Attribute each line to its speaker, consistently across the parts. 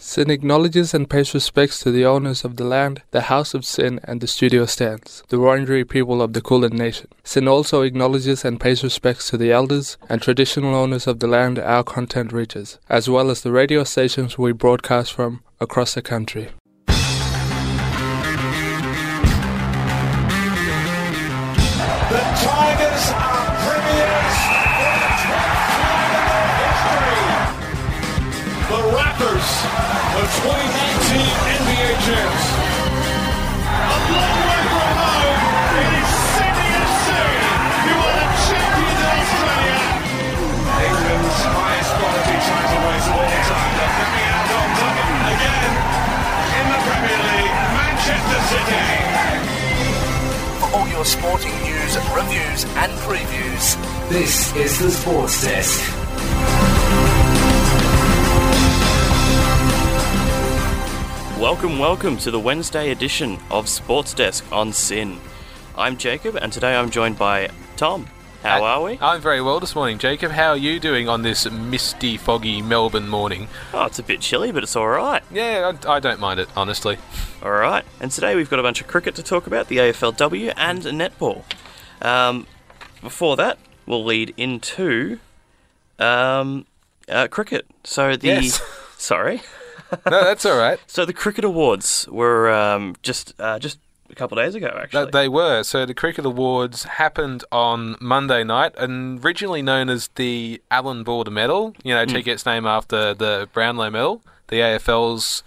Speaker 1: SYN acknowledges and pays respects to the owners of the land, the House of SYN, and the studio stands, the Wurundjeri people of the Kulin Nation. SYN also acknowledges and pays respects to the elders and traditional owners of the land our content reaches, as well as the radio stations we broadcast from across the country.
Speaker 2: Sporting news, reviews, and previews, this is the Sports Desk.
Speaker 3: Welcome, welcome to the Wednesday edition of Sports Desk on SYN. I'm Jacob, and today I'm joined by Tom. How are we?
Speaker 4: I'm very well this morning, Jacob. How are you doing on this misty, foggy Melbourne morning?
Speaker 3: Oh, it's a bit chilly, but it's all right.
Speaker 4: Yeah, I, I don't mind it, honestly.
Speaker 3: All right. And today we've got a bunch of cricket to talk about, the AFLW and netball. Um, before that, we'll lead into um, uh, cricket. So the
Speaker 4: Yes.
Speaker 3: sorry.
Speaker 4: No, that's all right.
Speaker 3: So the cricket awards were um, just uh, just couple of days ago, actually.
Speaker 4: That they were. So the Cricket Awards happened on Monday night, and originally known as the Allan Border Medal. You know, tickets named after the Brownlow Medal, the AFL's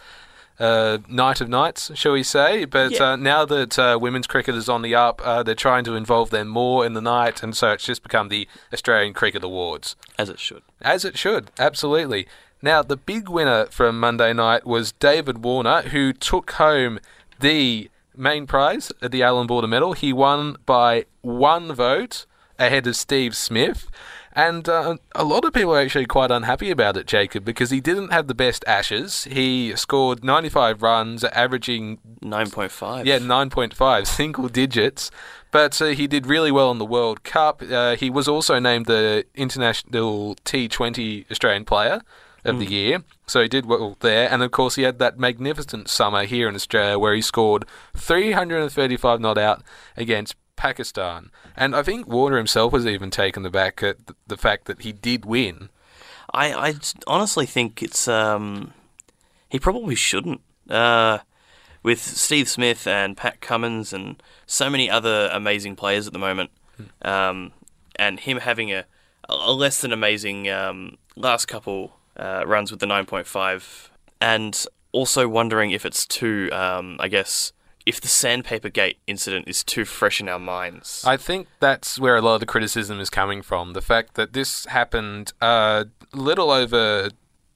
Speaker 4: uh, Night of Nights, shall we say? But
Speaker 3: Yeah.
Speaker 4: uh, now that uh, women's cricket is on the up, uh, they're trying to involve them more in the night, and so it's just become the Australian Cricket Awards.
Speaker 3: as it should.
Speaker 4: As it should, absolutely. Now, the big winner from Monday night was David Warner, who took home the main prize at the Allan Border Medal. He won by one vote ahead of Steve Smith. And uh, a lot of people are actually quite unhappy about it, Jacob, because he didn't have the best ashes. He scored 95 runs, averaging
Speaker 3: Nine point five.
Speaker 4: yeah, 9.5, single digits. But uh, he did really well in the World Cup. Uh, he was also named the International T20 Australian Player of the Year. So he did well there. And of course, he had that magnificent summer here in Australia where he scored 335 not out against Pakistan. And I think Warner himself was even taken aback at the fact that he did win.
Speaker 3: I honestly think it's um, he probably shouldn't. Uh, with Steve Smith and Pat Cummins and so many other amazing players at the moment, um, and him having a, a less than amazing um, last couple uh, runs with the nine point five, and also wondering if it's too, um, I guess, if the sandpaper gate incident is too fresh in our minds.
Speaker 4: I think that's where a lot of the criticism is coming from. The fact that this happened a little over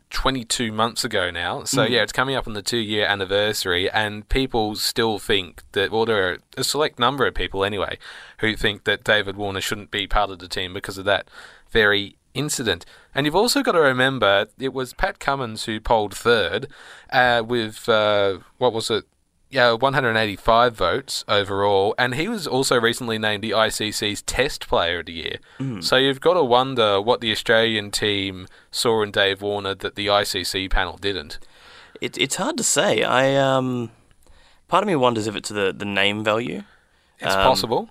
Speaker 4: 22 months ago now. So, yeah, it's coming up on the two year anniversary, and people still think that, well, there are a select number of people anyway, who think that David Warner shouldn't be part of the team because of that very incident. And you've also got to remember it was Pat Cummins who polled third uh, with, uh, what was it? Yeah, 185 votes overall, and he was also recently named the ICC's Test Player of the Year. So you've got to wonder what the Australian team saw in Dave Warner that the ICC panel didn't.
Speaker 3: It, it's hard to say. I um, part of me wonders if it's the the name value.
Speaker 4: It's
Speaker 3: Um,
Speaker 4: possible.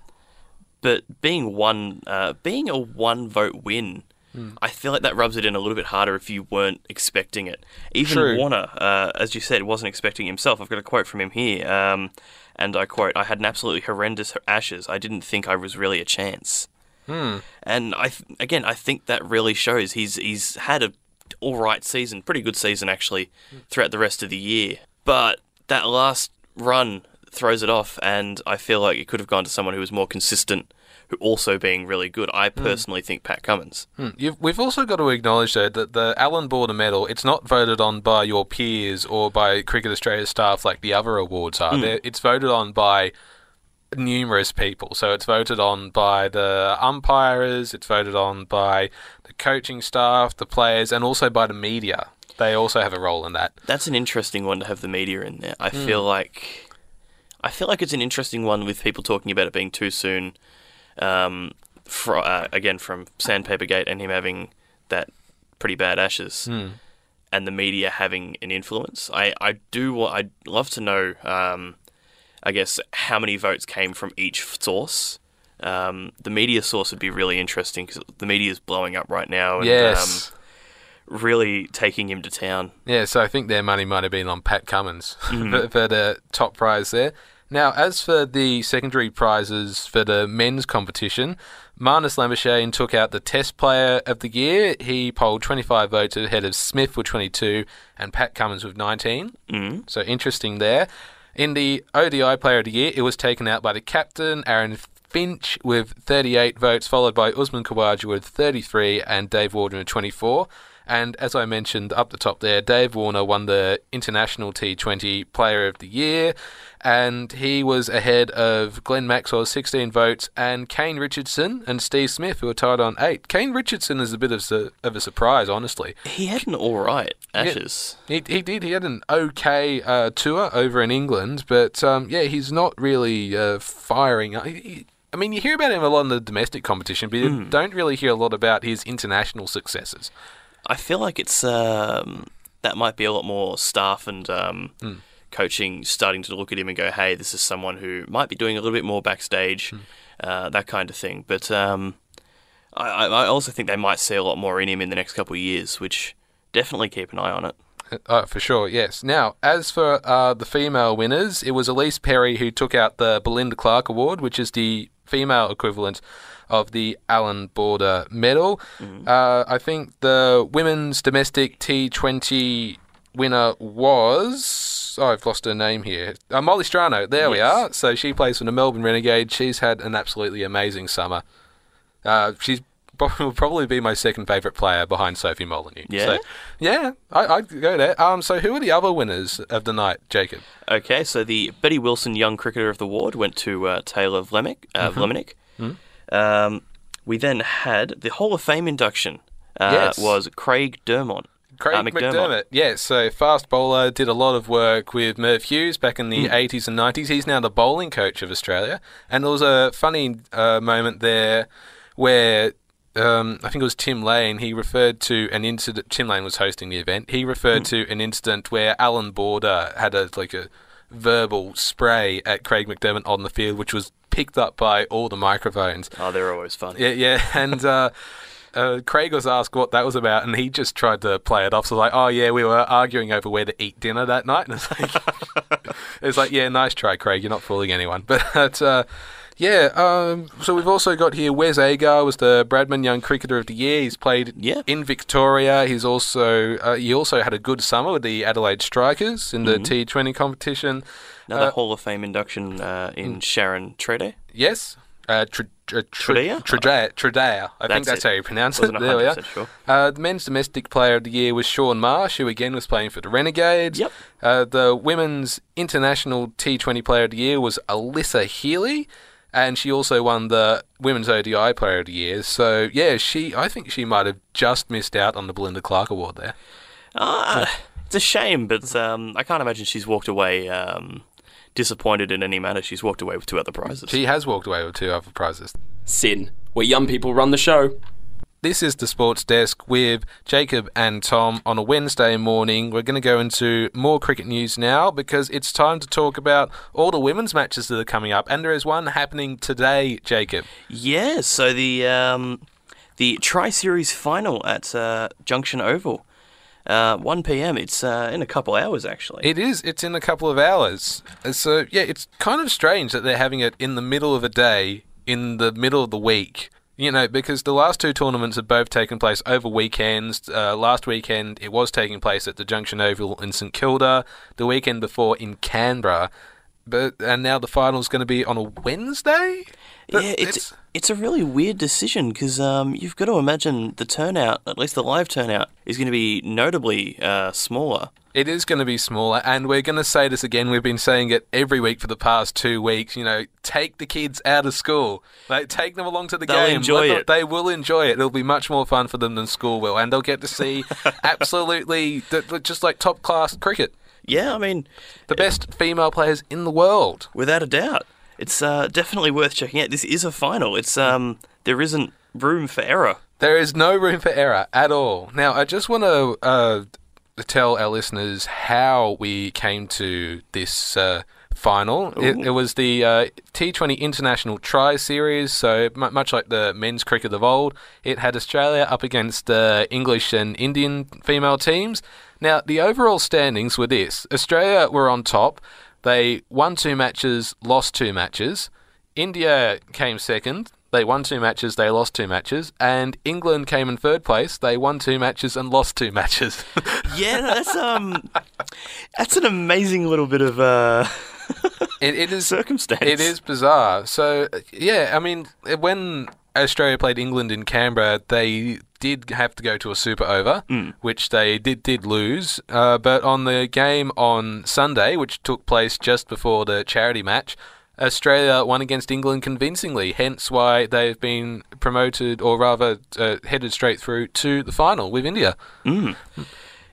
Speaker 3: but being one, uh, being a one vote win,
Speaker 4: Hmm.
Speaker 3: I feel like that rubs it in a little bit harder if you weren't expecting it. Even
Speaker 4: True.
Speaker 3: Warner, uh, as you said, wasn't expecting himself. I've got a quote from him here, um, and I quote: "I had an absolutely horrendous Ashes. I didn't think I was really a chance."
Speaker 4: Hmm.
Speaker 3: And I, th- again, I think that really shows he's he's had a all right season, pretty good season actually, throughout the rest of the year. But that last run throws it off, and I feel like it could have gone to someone who was more consistent, who also being really good. I hmm. personally think Pat Cummins.
Speaker 4: Hmm. You've, we've also got to acknowledge, though, that the Allan Border Medal, it's not voted on by your peers or by Cricket Australia staff like the other awards are. Hmm. They're- It's voted on by numerous people. So it's voted on by the umpires, it's voted on by the coaching staff, the players, and also by the media. They also have a role in that.
Speaker 3: That's an interesting one to have the media in there. I hmm. feel like I feel like it's an interesting one with people talking about it being too soon. Um, fro- uh, again from Sandpaper Gate and him having that pretty bad ashes. and the media having an influence. I, I do I'd love to know, um, I guess, how many votes came from each source. Um, the media source would be really interesting because the media is blowing up right now and
Speaker 4: Yes.
Speaker 3: um, really taking him to town.
Speaker 4: Yeah, so I think their money might have been on Pat Cummins for, for the top prize there. Now, as for the secondary prizes for the men's competition, Marnus Labuschagne took out the Test Player of the Year. He polled 25 votes ahead of Smith with 22 and Pat Cummins with 19. Mm. So interesting there. In the ODI Player of the Year, it was taken out by the captain, Aaron Finch, with 38 votes, followed by Usman Khawaja with 33 and Dave Warden with 24. And as I mentioned up the top there, Dave Warner won the International T20 Player of the Year, and he was ahead of Glenn Maxwell's 16 votes and Kane Richardson and Steve Smith, who were tied on eight. Kane Richardson is a bit of, su- of a surprise, honestly.
Speaker 3: He had an all right Ashes.
Speaker 4: He, he did. He had an okay uh, tour over in England, but um, yeah, he's not really uh, firing. He- he- I mean, you hear about him a lot in the domestic competition, but you don't really hear a lot about his international successes.
Speaker 3: I feel like it's um, that might be a lot more staff and um,
Speaker 4: Hmm.
Speaker 3: Coaching starting to look at him and go, "Hey, this is someone who might be doing a little bit more backstage,
Speaker 4: Hmm.
Speaker 3: uh, that kind of thing." But um, I, I also think they might see a lot more in him in the next couple of years, which definitely keep an eye on it.
Speaker 4: Oh, for sure, yes. Now, as for uh, the female winners, it was Ellyse Perry who took out the Belinda Clark Award, which is the female equivalent of the Allan Border Medal. Uh, I think the women's domestic T20 winner was. Oh, I've lost her name here. Uh, Molly Strano. There we are. So she plays for the Melbourne Renegade. She's had an absolutely amazing summer. Uh, she's will probably be my second favourite player behind Sophie Molineux.
Speaker 3: Yeah?
Speaker 4: So, yeah, I, I'd go there. Um, so who are the other winners of the night, Jacob?
Speaker 3: Okay, so the Betty Wilson Young Cricketer of the Ward went to uh, Tayla Vlaeminck. Uh,
Speaker 4: Mm-hmm.
Speaker 3: Vlaeminck. Um, we then had the Hall of Fame induction. Uh,
Speaker 4: Yes.
Speaker 3: was Craig Dermont.
Speaker 4: Craig
Speaker 3: uh,
Speaker 4: McDermott. Yeah, so fast bowler, did a lot of work with Merv Hughes back in the 80s and 90s. He's now the bowling coach of Australia. And there was a funny uh, moment there where um, I think it was Tim Lane. He referred to an incident. Tim Lane was hosting the event. He referred
Speaker 3: Hmm.
Speaker 4: to an incident where Allan Border had a like a verbal spray at Craig McDermott on the field, which was picked up by all the microphones.
Speaker 3: Oh, they're always fun.
Speaker 4: Yeah, yeah, and uh, uh, Craig was asked what that was about, and he just tried to play it off. So like, oh yeah, we were arguing over where to eat dinner that night, and it's like, it's like, yeah, nice try, Craig. You're not fooling anyone, but. Uh, yeah, um, so we've also got here Wes Agar was the Bradman Young Cricketer of the Year. He's played
Speaker 3: Yeah.
Speaker 4: in Victoria. He's also uh, he also had a good summer with the Adelaide Strikers in the T20 competition.
Speaker 3: Another
Speaker 4: Uh,
Speaker 3: Hall of Fame induction uh, in Sharon Trede.
Speaker 4: Yes. Uh, tr- tr- tr-
Speaker 3: Tradea?
Speaker 4: Tradea. Tradea. I think
Speaker 3: That's
Speaker 4: that's
Speaker 3: it.
Speaker 4: how you pronounce it. There we are.
Speaker 3: sure.
Speaker 4: Uh, the men's domestic player of the year was Shaun Marsh, who again was playing for the Renegades.
Speaker 3: Yep.
Speaker 4: Uh, the women's international T20 player of the year was Alyssa Healy, and she also won the women's ODI player of the year. So yeah, she I think she might have just missed out on the Belinda Clark award there.
Speaker 3: Uh, it's a shame, but um, I can't imagine she's walked away um, disappointed in any manner. She's walked away with two other prizes.
Speaker 4: She has walked away with two other prizes.
Speaker 5: SYN, where young people run the show.
Speaker 4: This is the Sports Desk with Jacob and Tom on a Wednesday morning. We're going to go into more cricket news now because it's time to talk about all the women's matches that are coming up, and there is one happening today, Jacob.
Speaker 3: Yeah, so the um, the Tri Series final at uh, Junction Oval, uh, 1 p.m. It's uh, in a couple hours actually.
Speaker 4: It is. It's in a couple of hours. Uh, So yeah, it's kind of strange that they're having it in the middle of a day, in the middle of the week. You know, because the last two tournaments have both taken place over weekends. Uh, last weekend it was taking place at the Junction Oval in St Kilda. The weekend before in Canberra. But and now the final is going to be on a Wednesday. That-
Speaker 3: yeah, it's it's a really weird decision because um, you've got to imagine the turnout, at least the live turnout, is going to be notably uh, smaller.
Speaker 4: It is going to be smaller, and we're going to say this again. We've been saying it every week for the past two weeks. You know, take the kids out of school. Like, take them along to the
Speaker 3: They'll
Speaker 4: game.
Speaker 3: enjoy
Speaker 4: them-
Speaker 3: it.
Speaker 4: They will enjoy it. It'll be much more fun for them than school will, and they'll get to see absolutely just like top class cricket.
Speaker 3: Yeah, I mean,
Speaker 4: The best female players in the world.
Speaker 3: without a doubt, it's uh, definitely worth checking out. This is a final. It's um, there isn't room for error.
Speaker 4: There is no room for error at all. Now, I just want to uh, tell our listeners how we came to this uh, final. It, it was the uh, T20 International Tri Series, so mu much like the men's cricket of old, it had Australia up against uh, English and Indian female teams. Now, the overall standings were this Australia were on top. They won two matches, lost two matches. India came second. They won two matches, they lost two matches. And England came in third place. They won two matches and lost two matches.
Speaker 3: Yeah, that's um, that's an amazing little bit of uh,
Speaker 4: it, it is
Speaker 3: circumstance.
Speaker 4: It is bizarre. So yeah, I mean, when Australia played England in Canberra, they did have to go to a super over, which they did did lose. Uh, but on the game on Sunday, which took place just before the charity match. Australia won against England convincingly, hence why they've been promoted, or rather, uh, headed straight through to the final with India.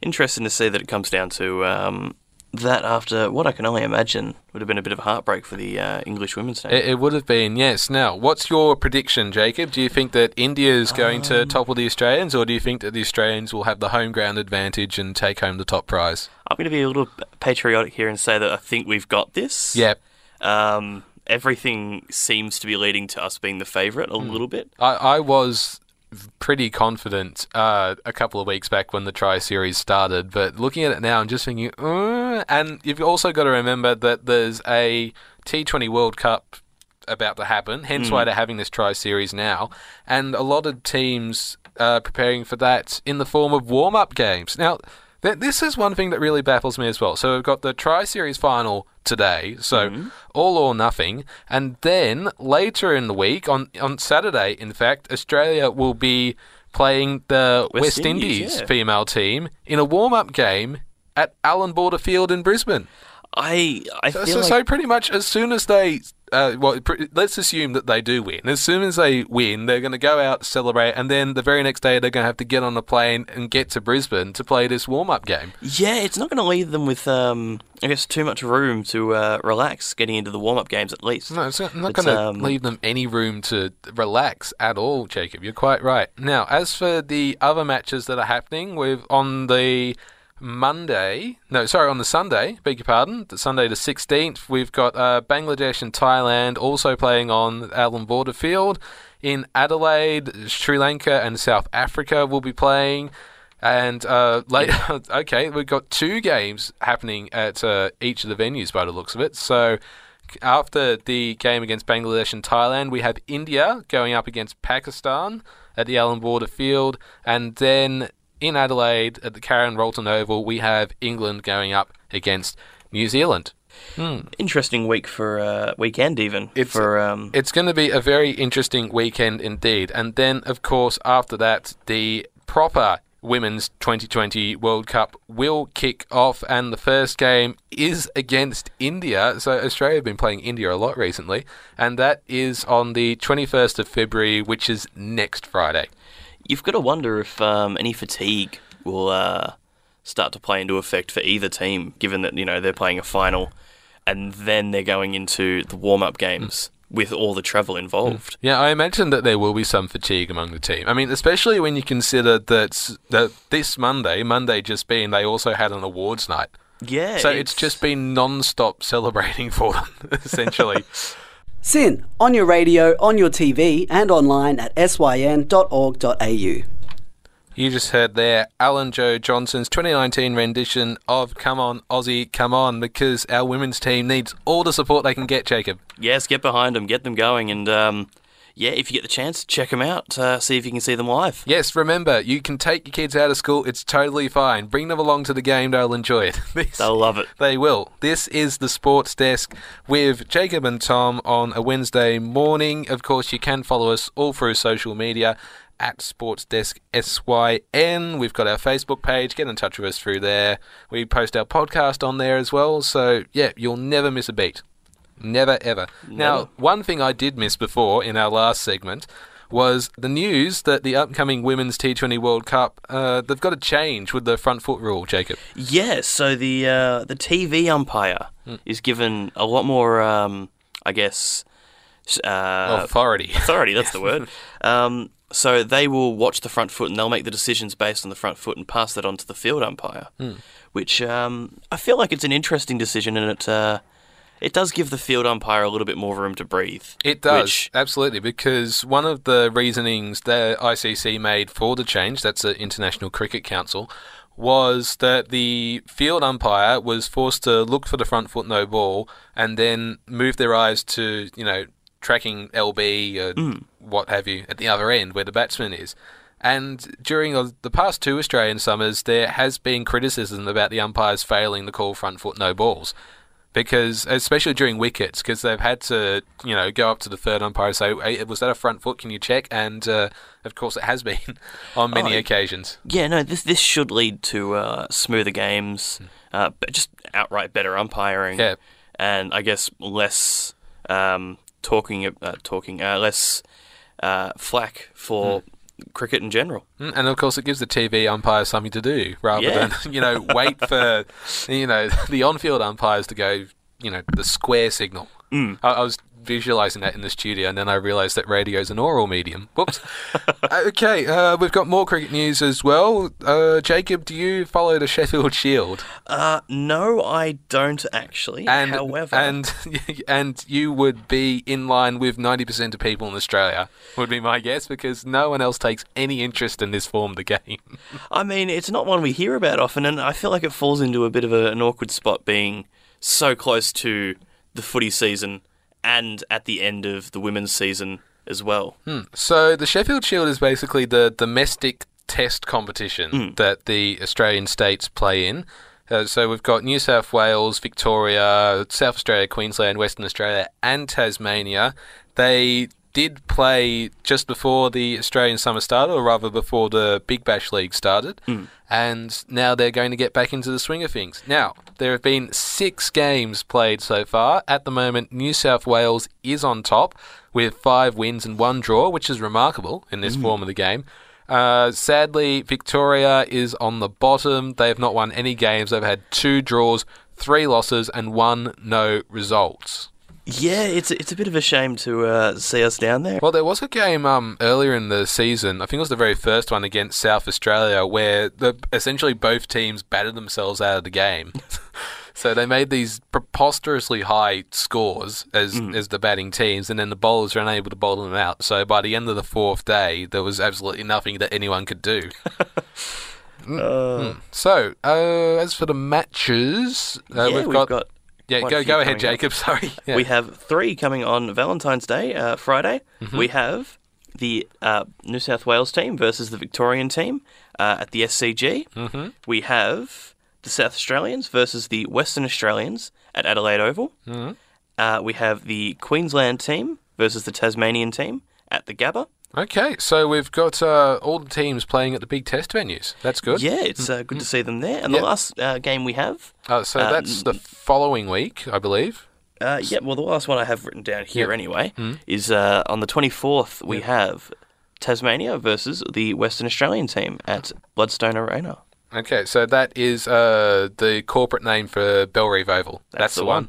Speaker 3: Interesting to see that it comes down to um, that after what I can only imagine would have been a bit of a heartbreak for the uh, English women's team.
Speaker 4: It, it would have been, yes. Now, what's your prediction, Jacob? Do you think that India is going
Speaker 3: Um,
Speaker 4: to topple the Australians, or do you think that the Australians will have the home ground advantage and take home the top prize?
Speaker 3: I'm going to be a little patriotic here and say that I think we've got this.
Speaker 4: Yeah.
Speaker 3: Um, everything seems to be leading to us being the favourite a little bit.
Speaker 4: I, I was pretty confident uh, a couple of weeks back when the Tri Series started, but looking at it now, I'm just thinking, uh, and you've also got to remember that there's a T20 World Cup about to happen, hence why they're having this Tri Series now, and a lot of teams uh, preparing for that in the form of warm up games. Now, th- this is one thing that really baffles me as well. So we've got the Tri Series final today, so mm-hmm. all or nothing, and then later in the week, on on Saturday, in fact, Australia will be playing the
Speaker 3: West
Speaker 4: West,
Speaker 3: Indies,
Speaker 4: Indies,
Speaker 3: yeah.
Speaker 4: female team in a warm up game at Allan Border Field in Brisbane.
Speaker 3: I I
Speaker 4: So,
Speaker 3: feel
Speaker 4: so,
Speaker 3: like
Speaker 4: so pretty much as soon as they, uh, well, pr- let's assume that they do win. As soon as they win, they're going to go out celebrate, and then the very next day they're going to have to get on a plane and get to Brisbane to play this warm-up game.
Speaker 3: yeah, it's not going to leave them with um, I guess too much room to uh, relax getting into the warm up games at least.
Speaker 4: No, it's not, not going to
Speaker 3: um,
Speaker 4: leave them any room to relax at all, Jacob. You're quite right. Now, as for the other matches that are happening, we've on the Monday, no, sorry, on the Sunday, beg your pardon, the Sunday the 16th, we've got uh, Bangladesh and Thailand also playing on Allan Border Field. In Adelaide, Sri Lanka and South Africa will be playing. And uh, later, okay, we've got two games happening at uh, each of the venues by the looks of it. So after the game against Bangladesh and Thailand, we have India going up against Pakistan at the Allan Border Field, and then in Adelaide at the Karen Rolton Oval, we have England going up against New Zealand.
Speaker 3: Interesting week for uh, weekend even
Speaker 4: It's-
Speaker 3: for um,
Speaker 4: It's going to be a very interesting weekend indeed. And then, of course, after that, the proper Women's 2020 World Cup will kick off, and the first game is against India. So, Australia have been playing India a lot recently, and that is on the 21st of February, which is next Friday.
Speaker 3: You've got to wonder if um, any fatigue will uh, start to play into effect for either team, given that you know they're playing a final, and then they're going into the warm-up games with all the travel involved.
Speaker 4: Yeah, I imagine that there will be some fatigue among the team. I mean, especially when you consider that, that this Monday, Monday just being, they also had an awards night.
Speaker 3: Yeah,
Speaker 4: So it's just been non-stop celebrating for them, essentially.
Speaker 6: SYN, on your radio, on your TV, and online at syn.org.au.
Speaker 4: you just heard there Alan Joe Johnson's 2019 rendition of "Come On Aussie, Come On" because our women's team needs all the support they can get. Jacob.
Speaker 3: yes, get behind them, get them going, and um, yeah, if you get the chance, check them out, uh, see if you can see them live.
Speaker 4: Yes, remember you can take your kids out of school. It's totally fine. Bring them along to the game; they'll enjoy it. This-
Speaker 3: They'll love it.
Speaker 4: They will. This is the Sports Desk with Jacob and Tom on a Wednesday morning. Of course, you can follow us all through social media at Sports Desk SYN. We've got our Facebook page. Get in touch with us through there. We post our podcast on there as well. So, yeah, you'll never miss a beat. Never, ever. Now, one thing I did miss before in our last segment was the news that the upcoming Women's T20 World Cup, uh, they've got to change with the front foot rule, Jacob.
Speaker 3: Yeah, so the uh, the TV umpire
Speaker 4: Hmm.
Speaker 3: is given a lot more, um, I guess, uh,
Speaker 4: Authority.
Speaker 3: authority. That's the word. Um, so they will watch the front foot and they'll make the decisions based on the front foot and pass that on to the field umpire, which um, I feel like it's an interesting decision and it uh, it does give the field umpire a little bit more room to breathe.
Speaker 4: It does
Speaker 3: Which,
Speaker 4: absolutely because one of the reasonings the ICC made for the change, that's the International Cricket Council, was that the field umpire was forced to look for the front foot no ball and then move their eyes to you know tracking LB or hmm. what have you at the other end where the batsman is. And during the past two Australian summers, there has been criticism about the umpires failing to call front foot no balls because especially during wickets, because they've had to, you know, go up to the third umpire and say, hey, "Was that a front foot? Can you check?" And uh, of course, it has been on many
Speaker 3: Oh,
Speaker 4: occasions.
Speaker 3: yeah, no, this this should lead to uh, smoother games, uh, but just outright better umpiring,
Speaker 4: Yeah.
Speaker 3: and I guess less um, talking, uh, talking, uh, less uh, flack for cricket in general.
Speaker 4: Mm, And of course, it gives the TV umpires something to do rather
Speaker 3: Yeah.
Speaker 4: than you know wait for you know the on-field umpires to go you know the square signal.
Speaker 3: Mm.
Speaker 4: I, I was visualizing that in the studio, and then I realised that radio is an oral medium. Whoops. okay, uh, we've got more cricket news as well. Uh, Jacob, do you follow the Sheffield Shield?
Speaker 3: Uh, no, I don't actually.
Speaker 4: And
Speaker 3: However,
Speaker 4: and and you would be in line with ninety percent of people in Australia. Would be my guess because no one else takes any interest in this form of the game.
Speaker 3: I mean, it's not one we hear about often, and I feel like it falls into a bit of a, an awkward spot being so close to the footy season and at the end of the women's season as well.
Speaker 4: So the Sheffield Shield is basically the domestic test competition that the Australian states play in. Uh, so we've got New South Wales, Victoria, South Australia, Queensland, Western Australia, and Tasmania. They did play just before the Australian summer started, or rather before the Big Bash League started, and now they're going to get back into the swing of things. Now, there have been six games played so far. At the moment, New South Wales is on top with five wins and one draw, which is remarkable in this form of the game. Uh, sadly, Victoria is on the bottom. They have not won any games. They've had two draws, three losses, and one no results.
Speaker 3: Yeah, it's it's a bit of a shame to uh, see us down there.
Speaker 4: Well, there was a game um, earlier in the season. I think it was the very first one against South Australia, where the essentially both teams battered themselves out of the game. so they made these preposterously high scores as as the batting teams, and then the bowlers were unable to bowl them out. So by the end of the fourth day, there was absolutely nothing that anyone could do. Mm, mm. So, uh, as for the matches, uh,
Speaker 3: yeah,
Speaker 4: we've, got, yeah.
Speaker 3: quite a
Speaker 4: Go go ahead,
Speaker 3: coming up.
Speaker 4: Jacob. Sorry. Yeah.
Speaker 3: We have three coming on Valentine's Day, uh, Friday.
Speaker 4: Mm-hmm.
Speaker 3: We have the uh, New South Wales team versus the Victorian team uh, at the SCG. Mm-hmm. We have the South Australians versus the Western Australians at Adelaide Oval. Mm-hmm. Uh, we have the Queensland team versus the Tasmanian team at the Gabba.
Speaker 4: Okay, so we've got uh, all the teams playing at the big test venues. That's good.
Speaker 3: Yeah, it's uh, good to see them there. And
Speaker 4: Yep.
Speaker 3: the last uh, game we have,
Speaker 4: Uh, so
Speaker 3: Uh,
Speaker 4: that's the following week, I believe.
Speaker 3: uh, yeah, well, the last one I have written down here anyway is uh, on the 24th, we have Tasmania versus the Western Australian team at Blundstone Arena.
Speaker 4: Okay, so that is uh, the corporate name for Bellerive Oval. That's,
Speaker 3: the
Speaker 4: one.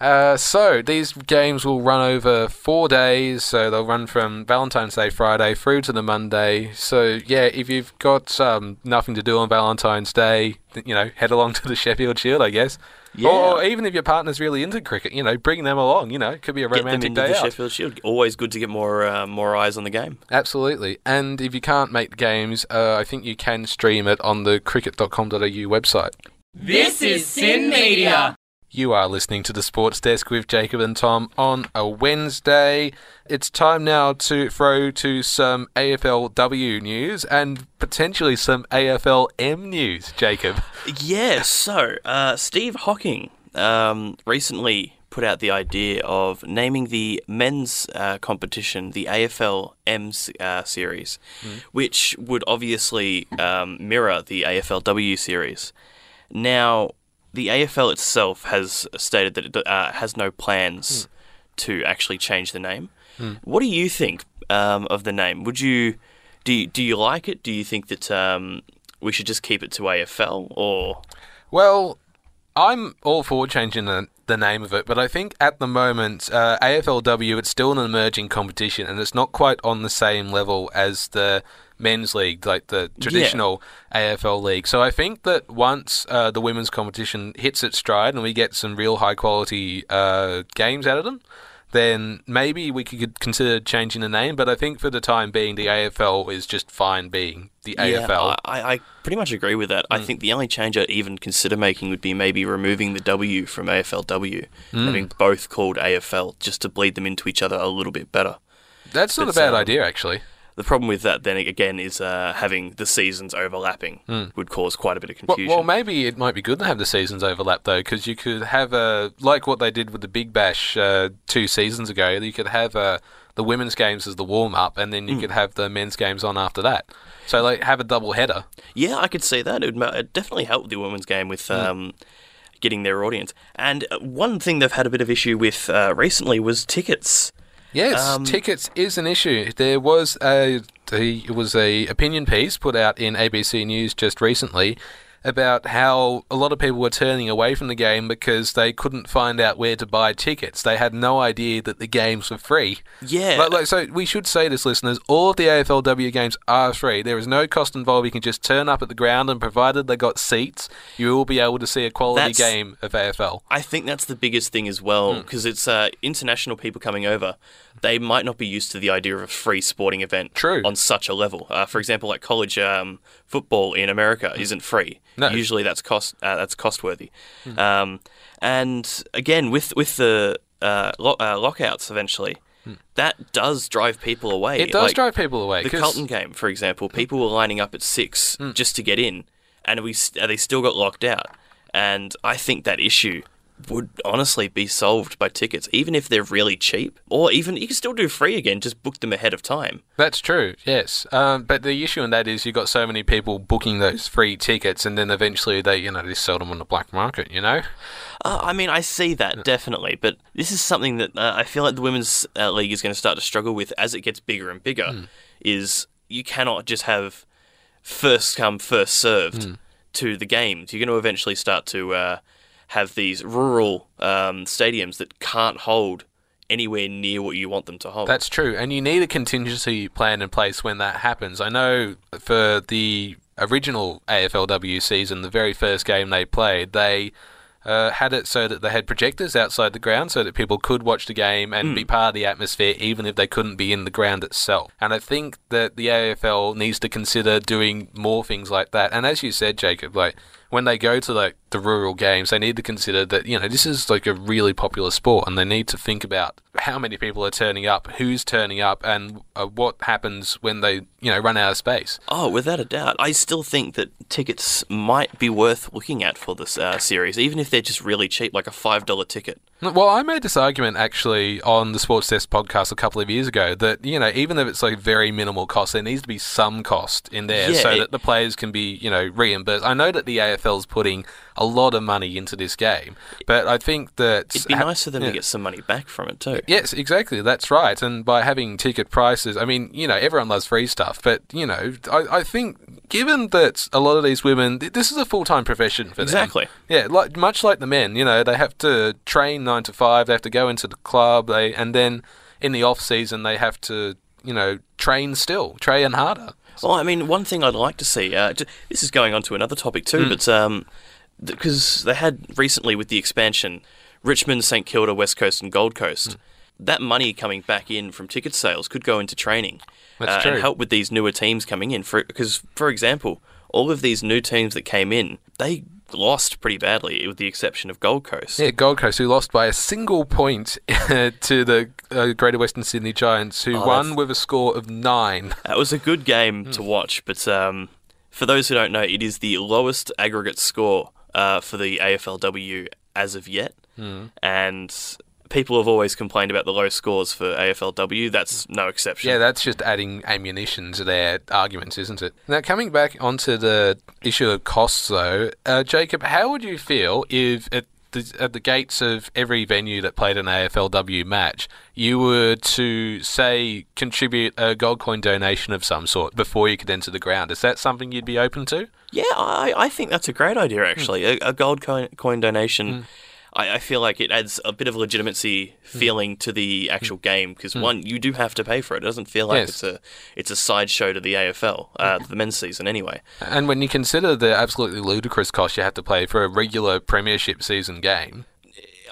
Speaker 4: Uh, so these games will run over four days. So they'll run from Valentine's Day Friday through to the Monday. So yeah, if you've got um, nothing to do on Valentine's Day, you know, head along to the Sheffield Shield, I guess.
Speaker 3: Yeah.
Speaker 4: Or, or even if your partner's really into cricket, you know, bring them along. You know, it could be a
Speaker 3: Get them
Speaker 4: romantic
Speaker 3: into
Speaker 4: day
Speaker 3: the
Speaker 4: out.
Speaker 3: Sheffield Shield. Always good to get more uh, more eyes on the game.
Speaker 4: Absolutely. And if you can't make the games, uh, I think you can stream it on the cricket.com.au website.
Speaker 7: This is SYN Media.
Speaker 4: You are listening to the Sports Desk with Jacob and Tom on a Wednesday. It's time now to throw to some AFLW news and potentially some AFLM news, Jacob.
Speaker 3: Yeah, so uh, Steve Hocking um, recently put out the idea of naming the men's uh, competition the AFL M uh, series, which would obviously um, mirror the AFLW series. Now, the AFL itself has stated that it uh, has no plans to actually change the name. What do you think um, of the name? Would you do? You, do you like it? Do you think that um, we should just keep it to AFL or?
Speaker 4: Well, I'm all for changing the, the name of it, but I think at the moment, uh, AFLW, it's still an emerging competition and it's not quite on the same level as the men's league, like the traditional AFL league. So I think that once uh, the women's competition hits its stride and we get some real high quality uh, games out of them, then maybe we could consider changing the name. But I think for the time being, the AFL is just fine being the
Speaker 3: Yeah,
Speaker 4: AFL.
Speaker 3: I, I pretty much agree with that. I think the only change I'd even consider making would be maybe removing the W from AFLW, having both called AFL, just to bleed them into each other a little bit better.
Speaker 4: That's not a bad
Speaker 3: um,
Speaker 4: idea, actually.
Speaker 3: The problem with that, then again, is uh, having the seasons overlapping would cause quite a bit of confusion.
Speaker 4: well, maybe it might be good to have the seasons overlap though, because you could have a like what they did with the Big Bash uh, two seasons ago. You could have uh, the women's games as the warm up, and then you
Speaker 3: Hmm.
Speaker 4: could have the men's games on after that. So like have a double header.
Speaker 3: Yeah, I could see that. It would definitely help the women's game with um, getting their audience. And uh, one thing they've had a bit of issue with uh, recently was tickets.
Speaker 4: Yes,
Speaker 3: Um,
Speaker 4: tickets is an issue. There was a the, it was a opinion piece put out in ABC News just recently about how a lot of people were turning away from the game because they couldn't find out where to buy tickets. They had no idea that the games were free.
Speaker 3: Yeah.
Speaker 4: Like, like, so we should say this, listeners, all of the AFLW games are free. There is no cost involved. You can just turn up at the ground, and provided they got seats, you will be able to see a quality
Speaker 3: That's-
Speaker 4: game of AFL.
Speaker 3: I think that's the biggest thing as well
Speaker 4: Hmm.
Speaker 3: because it's uh, international people coming over. They might not be used to the idea of a free sporting event
Speaker 4: True.
Speaker 3: on such a level. Uh, for example, like college um, football in America isn't free.
Speaker 4: No.
Speaker 3: Usually, that's cost uh, that's cost worthy.
Speaker 4: Hmm.
Speaker 3: Um, and again, with with the uh, lo- uh, lockouts, eventually. That does drive people away.
Speaker 4: It does
Speaker 3: Like,
Speaker 4: drive people away.
Speaker 3: The
Speaker 4: 'cause-
Speaker 3: Carlton game, for example, people were lining up at six just to get in, and we uh, they still got locked out. And I think that issue would honestly be solved by tickets, even if they're really cheap, or even you can still do free again. Just book them ahead of time.
Speaker 4: That's true, yes. Um, but the issue in that is you've got so many people booking those free tickets, and then eventually they, you know, they sell them on the black market. You know,
Speaker 3: Uh, I mean, I see that definitely, but this is something that uh, I feel like the women's uh, league is going to start to struggle with as it gets bigger and bigger. Is you cannot just have first come first served to the games. You're going to eventually start to uh, have these rural um, stadiums that can't hold anywhere near what you want them to hold.
Speaker 4: that's true, and you need a contingency plan in place when that happens. I know for the original AFLW season, the very first game they played, they. Uh, had it so that they had projectors outside the ground so that people could watch the game and be part of the atmosphere even if they couldn't be in the ground itself. And I think that the AFL needs to consider doing more things like that. And as you said, Jacob, like when they go to like the rural games, they need to consider that you know this is like a really popular sport, and they need to think about how many people are turning up, who's turning up, and uh, what happens when they you know run out of space.
Speaker 3: Oh, without a doubt. I still think that tickets might be worth looking at for this uh, series, even if they're just really cheap, like a $5 ticket.
Speaker 4: Well, I made this argument actually on the Sports Desk podcast a couple of years ago that you know even if it's like very minimal cost, there needs to be some cost in there
Speaker 3: Yeah,
Speaker 4: so
Speaker 3: it-
Speaker 4: that the players can be you know reimbursed. I know that the AFL's putting a lot of money into this game, but I think that
Speaker 3: It'd be
Speaker 4: ha-
Speaker 3: nice for them
Speaker 4: yeah.
Speaker 3: to get some money back from it, too.
Speaker 4: Yes, exactly. That's right. And by having ticket prices, I mean, you know, everyone loves free stuff. But, you know, I, I think given that a lot of these women, th- this is a full time profession for
Speaker 3: Exactly.
Speaker 4: them. Yeah, like much like the men, you know, they have to train nine to five, they have to go into the club, they and then in the off season they have to, you know, train still, train harder.
Speaker 3: Well, I mean, one thing I'd like to see. Uh, this is going on to another topic too, but um, because they had recently with the expansion, Richmond, St Kilda, West Coast, and Gold Coast. That money coming back in from ticket sales could go into training
Speaker 4: That's
Speaker 3: uh, and help with these newer teams coming in. For because, for example, all of these new teams that came in, they lost pretty badly, with the exception of Gold Coast.
Speaker 4: Yeah, Gold Coast, who lost by a single point to the uh, Greater Western Sydney Giants, who
Speaker 3: Oh,
Speaker 4: won with a score of nine.
Speaker 3: That was a good game to watch, but um, for those who don't know, it is the lowest aggregate score uh, for the AFLW as of yet, and people have always complained about the low scores for AFLW. That's no exception.
Speaker 4: Yeah, that's just adding ammunition to their arguments, isn't it? Now, coming back onto the issue of costs, though, uh, Jacob, how would you feel if at the, at the gates of every venue that played an AFLW match, you were to, say, contribute a gold coin donation of some sort before you could enter the ground? Is that something you'd be open to?
Speaker 3: Yeah, I, I think that's a great idea, actually. A, a gold coin, coin donation. I, I feel like it adds a bit of legitimacy hmm. feeling to the hmm. actual game because hmm. one, you do have to pay for it. It doesn't feel like
Speaker 4: Yes.
Speaker 3: it's a it's a sideshow to the AFL, uh, the men's season anyway.
Speaker 4: And when you consider the absolutely ludicrous cost you have to pay for a regular Premiership season game,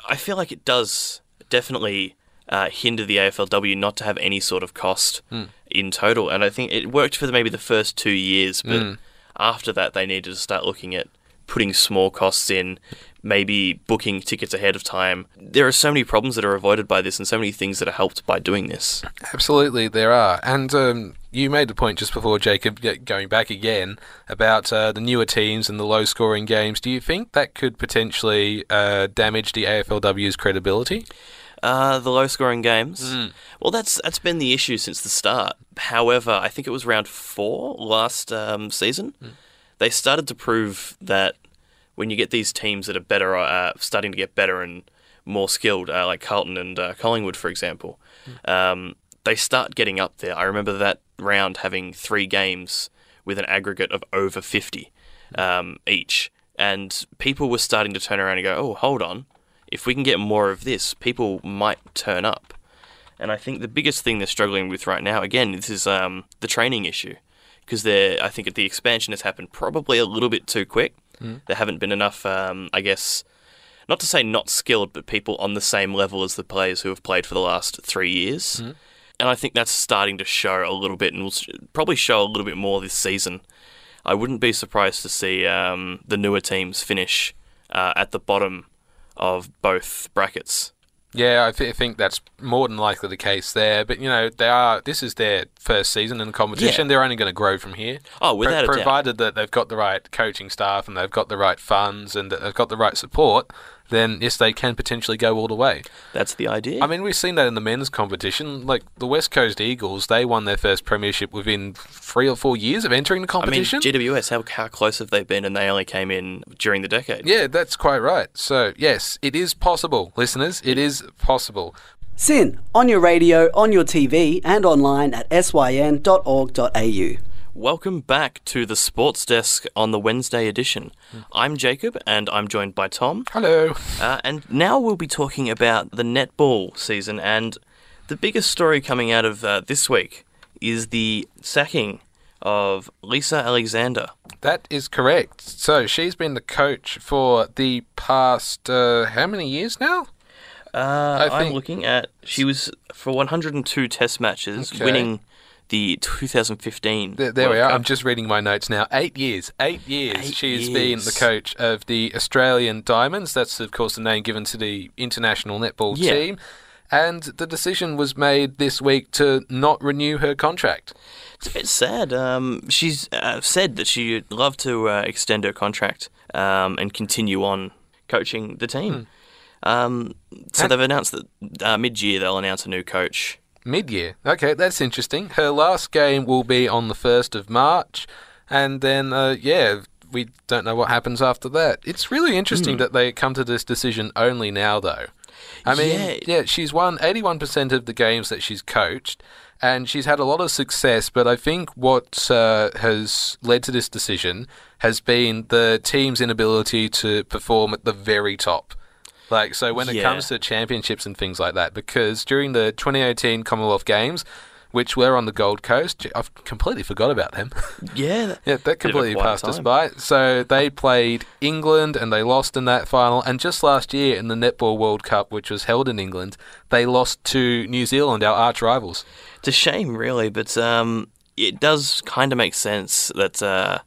Speaker 3: I feel like it does definitely uh, hinder the AFLW not to have any sort of cost in total. And I think it worked for the, maybe the first two years, but after that, they needed to start looking at putting small costs in, maybe booking tickets ahead of time. There are so many problems that are avoided by this, and so many things that are helped by doing this.
Speaker 4: Absolutely, there are. And um, you made the point just before, Jacob, going back again, about uh, the newer teams and the low scoring games. Do you think that could potentially uh, damage the AFLW's credibility?
Speaker 3: Uh, the low scoring games. Well, that's that's been the issue since the start. However, I think it was round four last um, season. They started to prove that when you get these teams that are better, uh, starting to get better and more skilled, uh, like Carlton and uh, Collingwood, for example, um, they start getting up there. I remember that round having three games with an aggregate of over 50 um, each. And people were starting to turn around and go, oh, hold on. If we can get more of this, people might turn up. And I think the biggest thing they're struggling with right now, again, this is um, the training issue. Because they're, I think the expansion has happened probably a little bit too quick. There haven't been enough, um, I guess, not to say not skilled, but people on the same level as the players who have played for the last three years. And I think that's starting to show a little bit and will probably show a little bit more this season. I wouldn't be surprised to see um, the newer teams finish uh, at the bottom of both brackets.
Speaker 4: Yeah, I th- think that's more than likely the case there. But you know, they are. This is their first season in the competition.
Speaker 3: Yeah.
Speaker 4: They're only going to grow from here.
Speaker 3: Oh, without a doubt.
Speaker 4: provided that they've got the right coaching staff and they've got the right funds and that they've got the right support, then yes, they can potentially go all the way.
Speaker 3: That's the idea.
Speaker 4: I mean, we've seen that in the men's competition. Like the West Coast Eagles, they won their first premiership within three or four years of entering the
Speaker 3: I mean,
Speaker 4: competition.
Speaker 3: GWS, how, how close have they been? And they only came in during the decade.
Speaker 4: yeah, that's quite right. So yes, it is possible, listeners. It is possible.
Speaker 6: SYN, on your radio, on your TV, and online at syn.org.au.
Speaker 3: Welcome back to the Sports Desk on the Wednesday edition. I'm Jacob, and I'm joined by Tom.
Speaker 4: Hello.
Speaker 3: Uh, and now we'll be talking about the netball season. And the biggest story coming out of uh, this week is the sacking of Lisa Alexander.
Speaker 4: That is correct. So she's been the coach for the past uh, how many years now?
Speaker 3: Uh, I'm
Speaker 4: think-
Speaker 3: looking at she was for 102 Test matches,
Speaker 4: Okay.
Speaker 3: winning the 2015.
Speaker 4: There, there we are. I'm just reading my notes now. Eight years. Eight years.
Speaker 3: Eight
Speaker 4: She's been the coach of the Australian Diamonds. That's, of course, the name given to the international netball
Speaker 3: Yeah.
Speaker 4: team. And the decision was made this week to not renew her contract.
Speaker 3: It's a bit sad. Um, she's uh, said that she'd love to uh, extend her contract um, and continue on coaching the team. Um, so
Speaker 4: And-
Speaker 3: they've announced that uh, mid-year they'll announce a new coach.
Speaker 4: Mid year. Okay, that's interesting. Her last game will be on the 1st of March. And then, uh, yeah, we don't know what happens after that. It's really interesting that they come to this decision only now, though. I mean,
Speaker 3: Yeah.
Speaker 4: yeah, she's won 81% of the games that she's coached, and she's had a lot of success. But I think what uh, has led to this decision has been the team's inability to perform at the very top. Like, so when it
Speaker 3: Yeah.
Speaker 4: comes to championships and things like that, because during the 2018 Commonwealth Games, which were on the Gold Coast, I've completely forgot about them.
Speaker 3: Yeah, that-
Speaker 4: Yeah, that
Speaker 3: Bit of a
Speaker 4: completely
Speaker 3: quiet
Speaker 4: passed us by. So they played England and they lost in that final. And just last year in the Netball World Cup, which was held in England, they lost to New Zealand, our arch rivals.
Speaker 3: It's a shame, really, but um, it does kind of make sense that uh,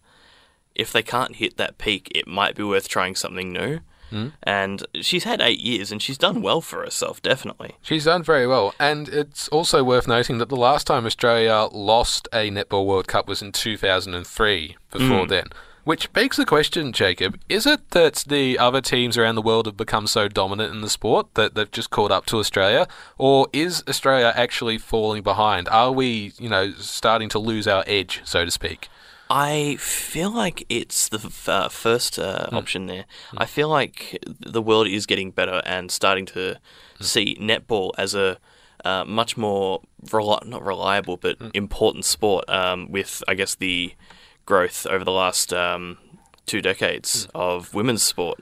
Speaker 3: if they can't hit that peak, it might be worth trying something new. Mm. And she's had eight years, and she's done well for herself, definitely.
Speaker 4: She's done very well. And it's also worth noting that the last time Australia lost a Netball World Cup was in 2003, before then. Which begs the question, Jacob, is it that the other teams around the world have become so dominant in the sport that they've just caught up to Australia? Or is Australia actually falling behind? Are we, you know, starting to lose our edge, so to speak?
Speaker 3: I feel like it's the f- uh, first uh, option there. I feel like the world is getting better and starting to see netball as a uh, much more reli- not reliable but important sport. Um, with I guess the growth over the last um, two decades of women's sport.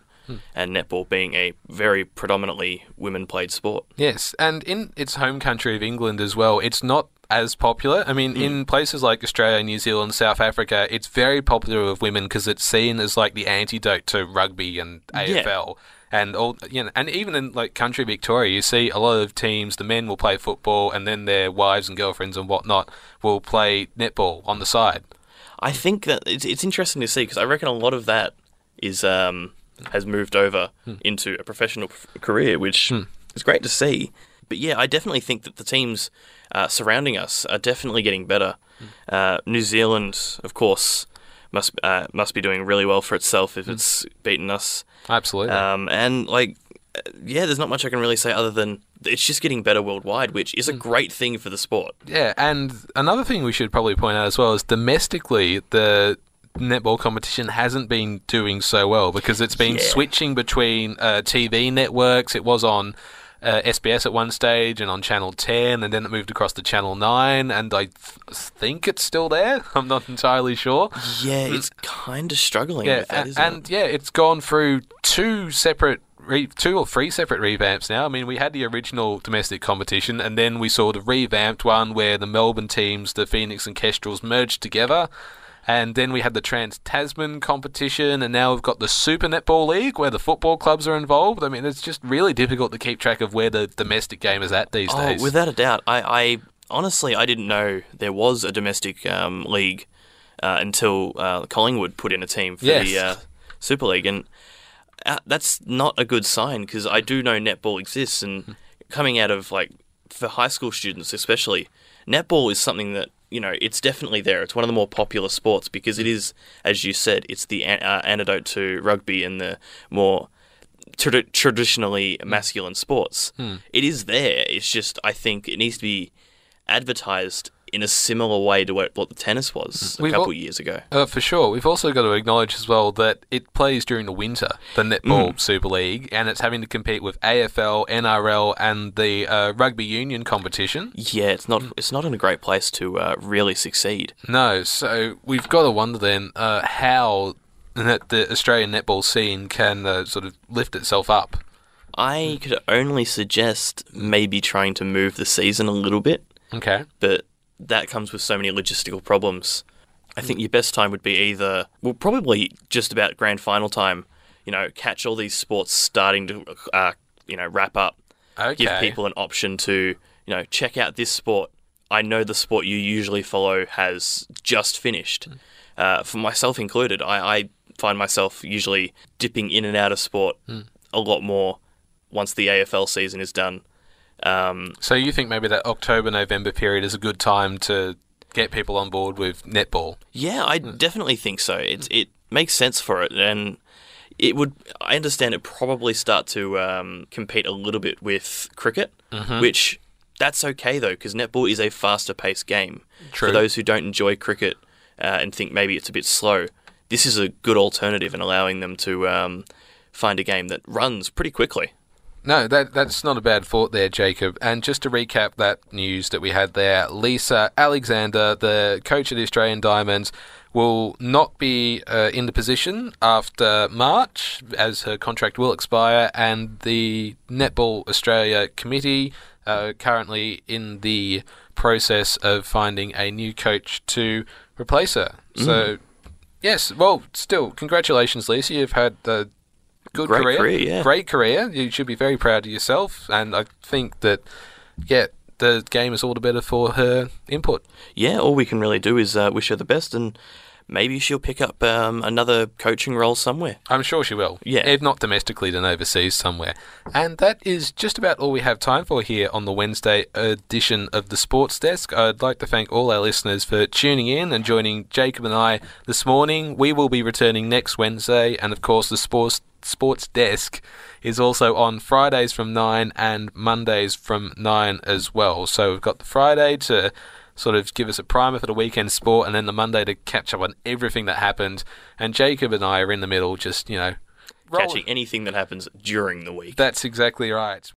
Speaker 3: and netball being a very predominantly women played sport.
Speaker 4: Yes, and in its home country of England as well, it's not as popular. I mean, hmm. in places like Australia, New Zealand, South Africa, it's very popular with women because it's seen as like the antidote to rugby and AFL. And all you know, and even in like country Victoria, you see a lot of teams. The men will play football, and then their wives and girlfriends and whatnot will play netball on the side.
Speaker 3: I think that it's, it's interesting to see because I reckon a lot of that is um, has moved over hmm. into a professional career, which hmm. is great to see. But yeah, I definitely think that the teams uh, surrounding us are definitely getting better. Uh, New Zealand, of course, must uh, must be doing really well for itself if it's beaten us.
Speaker 4: Absolutely.
Speaker 3: Um, and like, uh, yeah, there's not much I can really say other than it's just getting better worldwide, which is a great thing for the sport.
Speaker 4: Yeah, and another thing we should probably point out as well is domestically the netball competition hasn't been doing so well because it's been
Speaker 3: Yeah.
Speaker 4: switching between uh, TV networks. It was on uh, SBS at one stage and on Channel 10, and then it moved across to Channel 9, and I th- think it's still there. I'm not entirely sure.
Speaker 3: Yeah, it's kind of struggling
Speaker 4: Yeah,
Speaker 3: with that,
Speaker 4: and
Speaker 3: it?
Speaker 4: yeah, it's gone through two separate. Two or three separate revamps now. I mean, we had the original domestic competition, and then we saw the revamped one where the Melbourne teams, the Phoenix and Kestrels, merged together. And then we had the Trans Tasman competition, and now we've got the Super Netball League where the football clubs are involved. I mean, it's just really difficult to keep track of where the domestic game is at these
Speaker 3: Oh,
Speaker 4: days.
Speaker 3: without a doubt. I, I honestly I didn't know there was a domestic um, league uh, until uh, Collingwood put in a team for
Speaker 4: Yes.
Speaker 3: the uh, Super League, and uh, that's not a good sign because I do know netball exists, and coming out of like for high school students especially, netball is something that you know it's definitely there. It's one of the more popular sports because it is, as you said, it's the an- uh, antidote to rugby and the more trad- traditionally masculine sports. It is there. It's just I think it needs to be advertised in a similar way to what, what the tennis was a
Speaker 4: We've
Speaker 3: couple
Speaker 4: al-
Speaker 3: years ago.
Speaker 4: Uh, for sure. We've also got to acknowledge as well that it plays during the winter, the Netball Super League, and it's having to compete with AFL, NRL, and the uh, rugby union competition.
Speaker 3: Yeah, it's not it's not in a great place to uh, really succeed.
Speaker 4: No, so we've got to wonder then uh, how that the Australian netball scene can uh, sort of lift itself up.
Speaker 3: I could only suggest maybe trying to move the season a little bit,
Speaker 4: Okay.
Speaker 3: but that comes with so many logistical problems. I think your best time would be either, well, probably just about grand final time. You know, catch all these sports starting to, uh, you know, wrap up.
Speaker 4: Okay.
Speaker 3: Give people an option to, you know, check out this sport. I know the sport you usually follow has just finished. Uh, for myself included, I, I find myself usually dipping in and out of sport a lot more once the AFL season is done. Um,
Speaker 4: So you think maybe that October November period is a good time to get people on board with netball?
Speaker 3: Yeah, I
Speaker 4: Hmm.
Speaker 3: definitely think so. It it makes sense for it, and it would. I understand it probably start to um, compete a little bit with cricket,
Speaker 4: Mm-hmm.
Speaker 3: which that's okay though, because netball is a faster paced game.
Speaker 4: True.
Speaker 3: For those who don't enjoy cricket uh, and think maybe it's a bit slow, this is a good alternative in allowing them to um, find a game that runs pretty quickly.
Speaker 4: No, that that's not a bad thought there, Jacob. And just to recap that news that we had there, Lisa Alexander, the coach of the Australian Diamonds, will not be uh, in the position after March, as her contract will expire, and the Netball Australia committee uh, currently in the process of finding a new coach to replace her. So. Yes, well, still, congratulations, Lisa. You've had a good
Speaker 3: Great
Speaker 4: career.
Speaker 3: career, yeah.
Speaker 4: Great career. You should be very proud of yourself. And I think that, yeah, the game is all the better for her input.
Speaker 3: Yeah, all we can really do is uh, wish her the best, and maybe she'll pick up um, another coaching role somewhere.
Speaker 4: I'm sure she will.
Speaker 3: Yeah.
Speaker 4: If not domestically, then overseas somewhere. And that is just about all we have time for here on the Wednesday edition of the Sports Desk. I'd like to thank all our listeners for tuning in and joining Jacob and I this morning. We will be returning next Wednesday, and of course, the Sports Sports Desk is also on Fridays from 9 and Mondays from 9 as well. So we've got the Friday to sort of give us a primer for the weekend sport, and then the Monday to catch up on everything that happened. And Jacob and I are in the middle, just, you know,
Speaker 3: Catching anything that happens during the week.
Speaker 4: That's exactly right.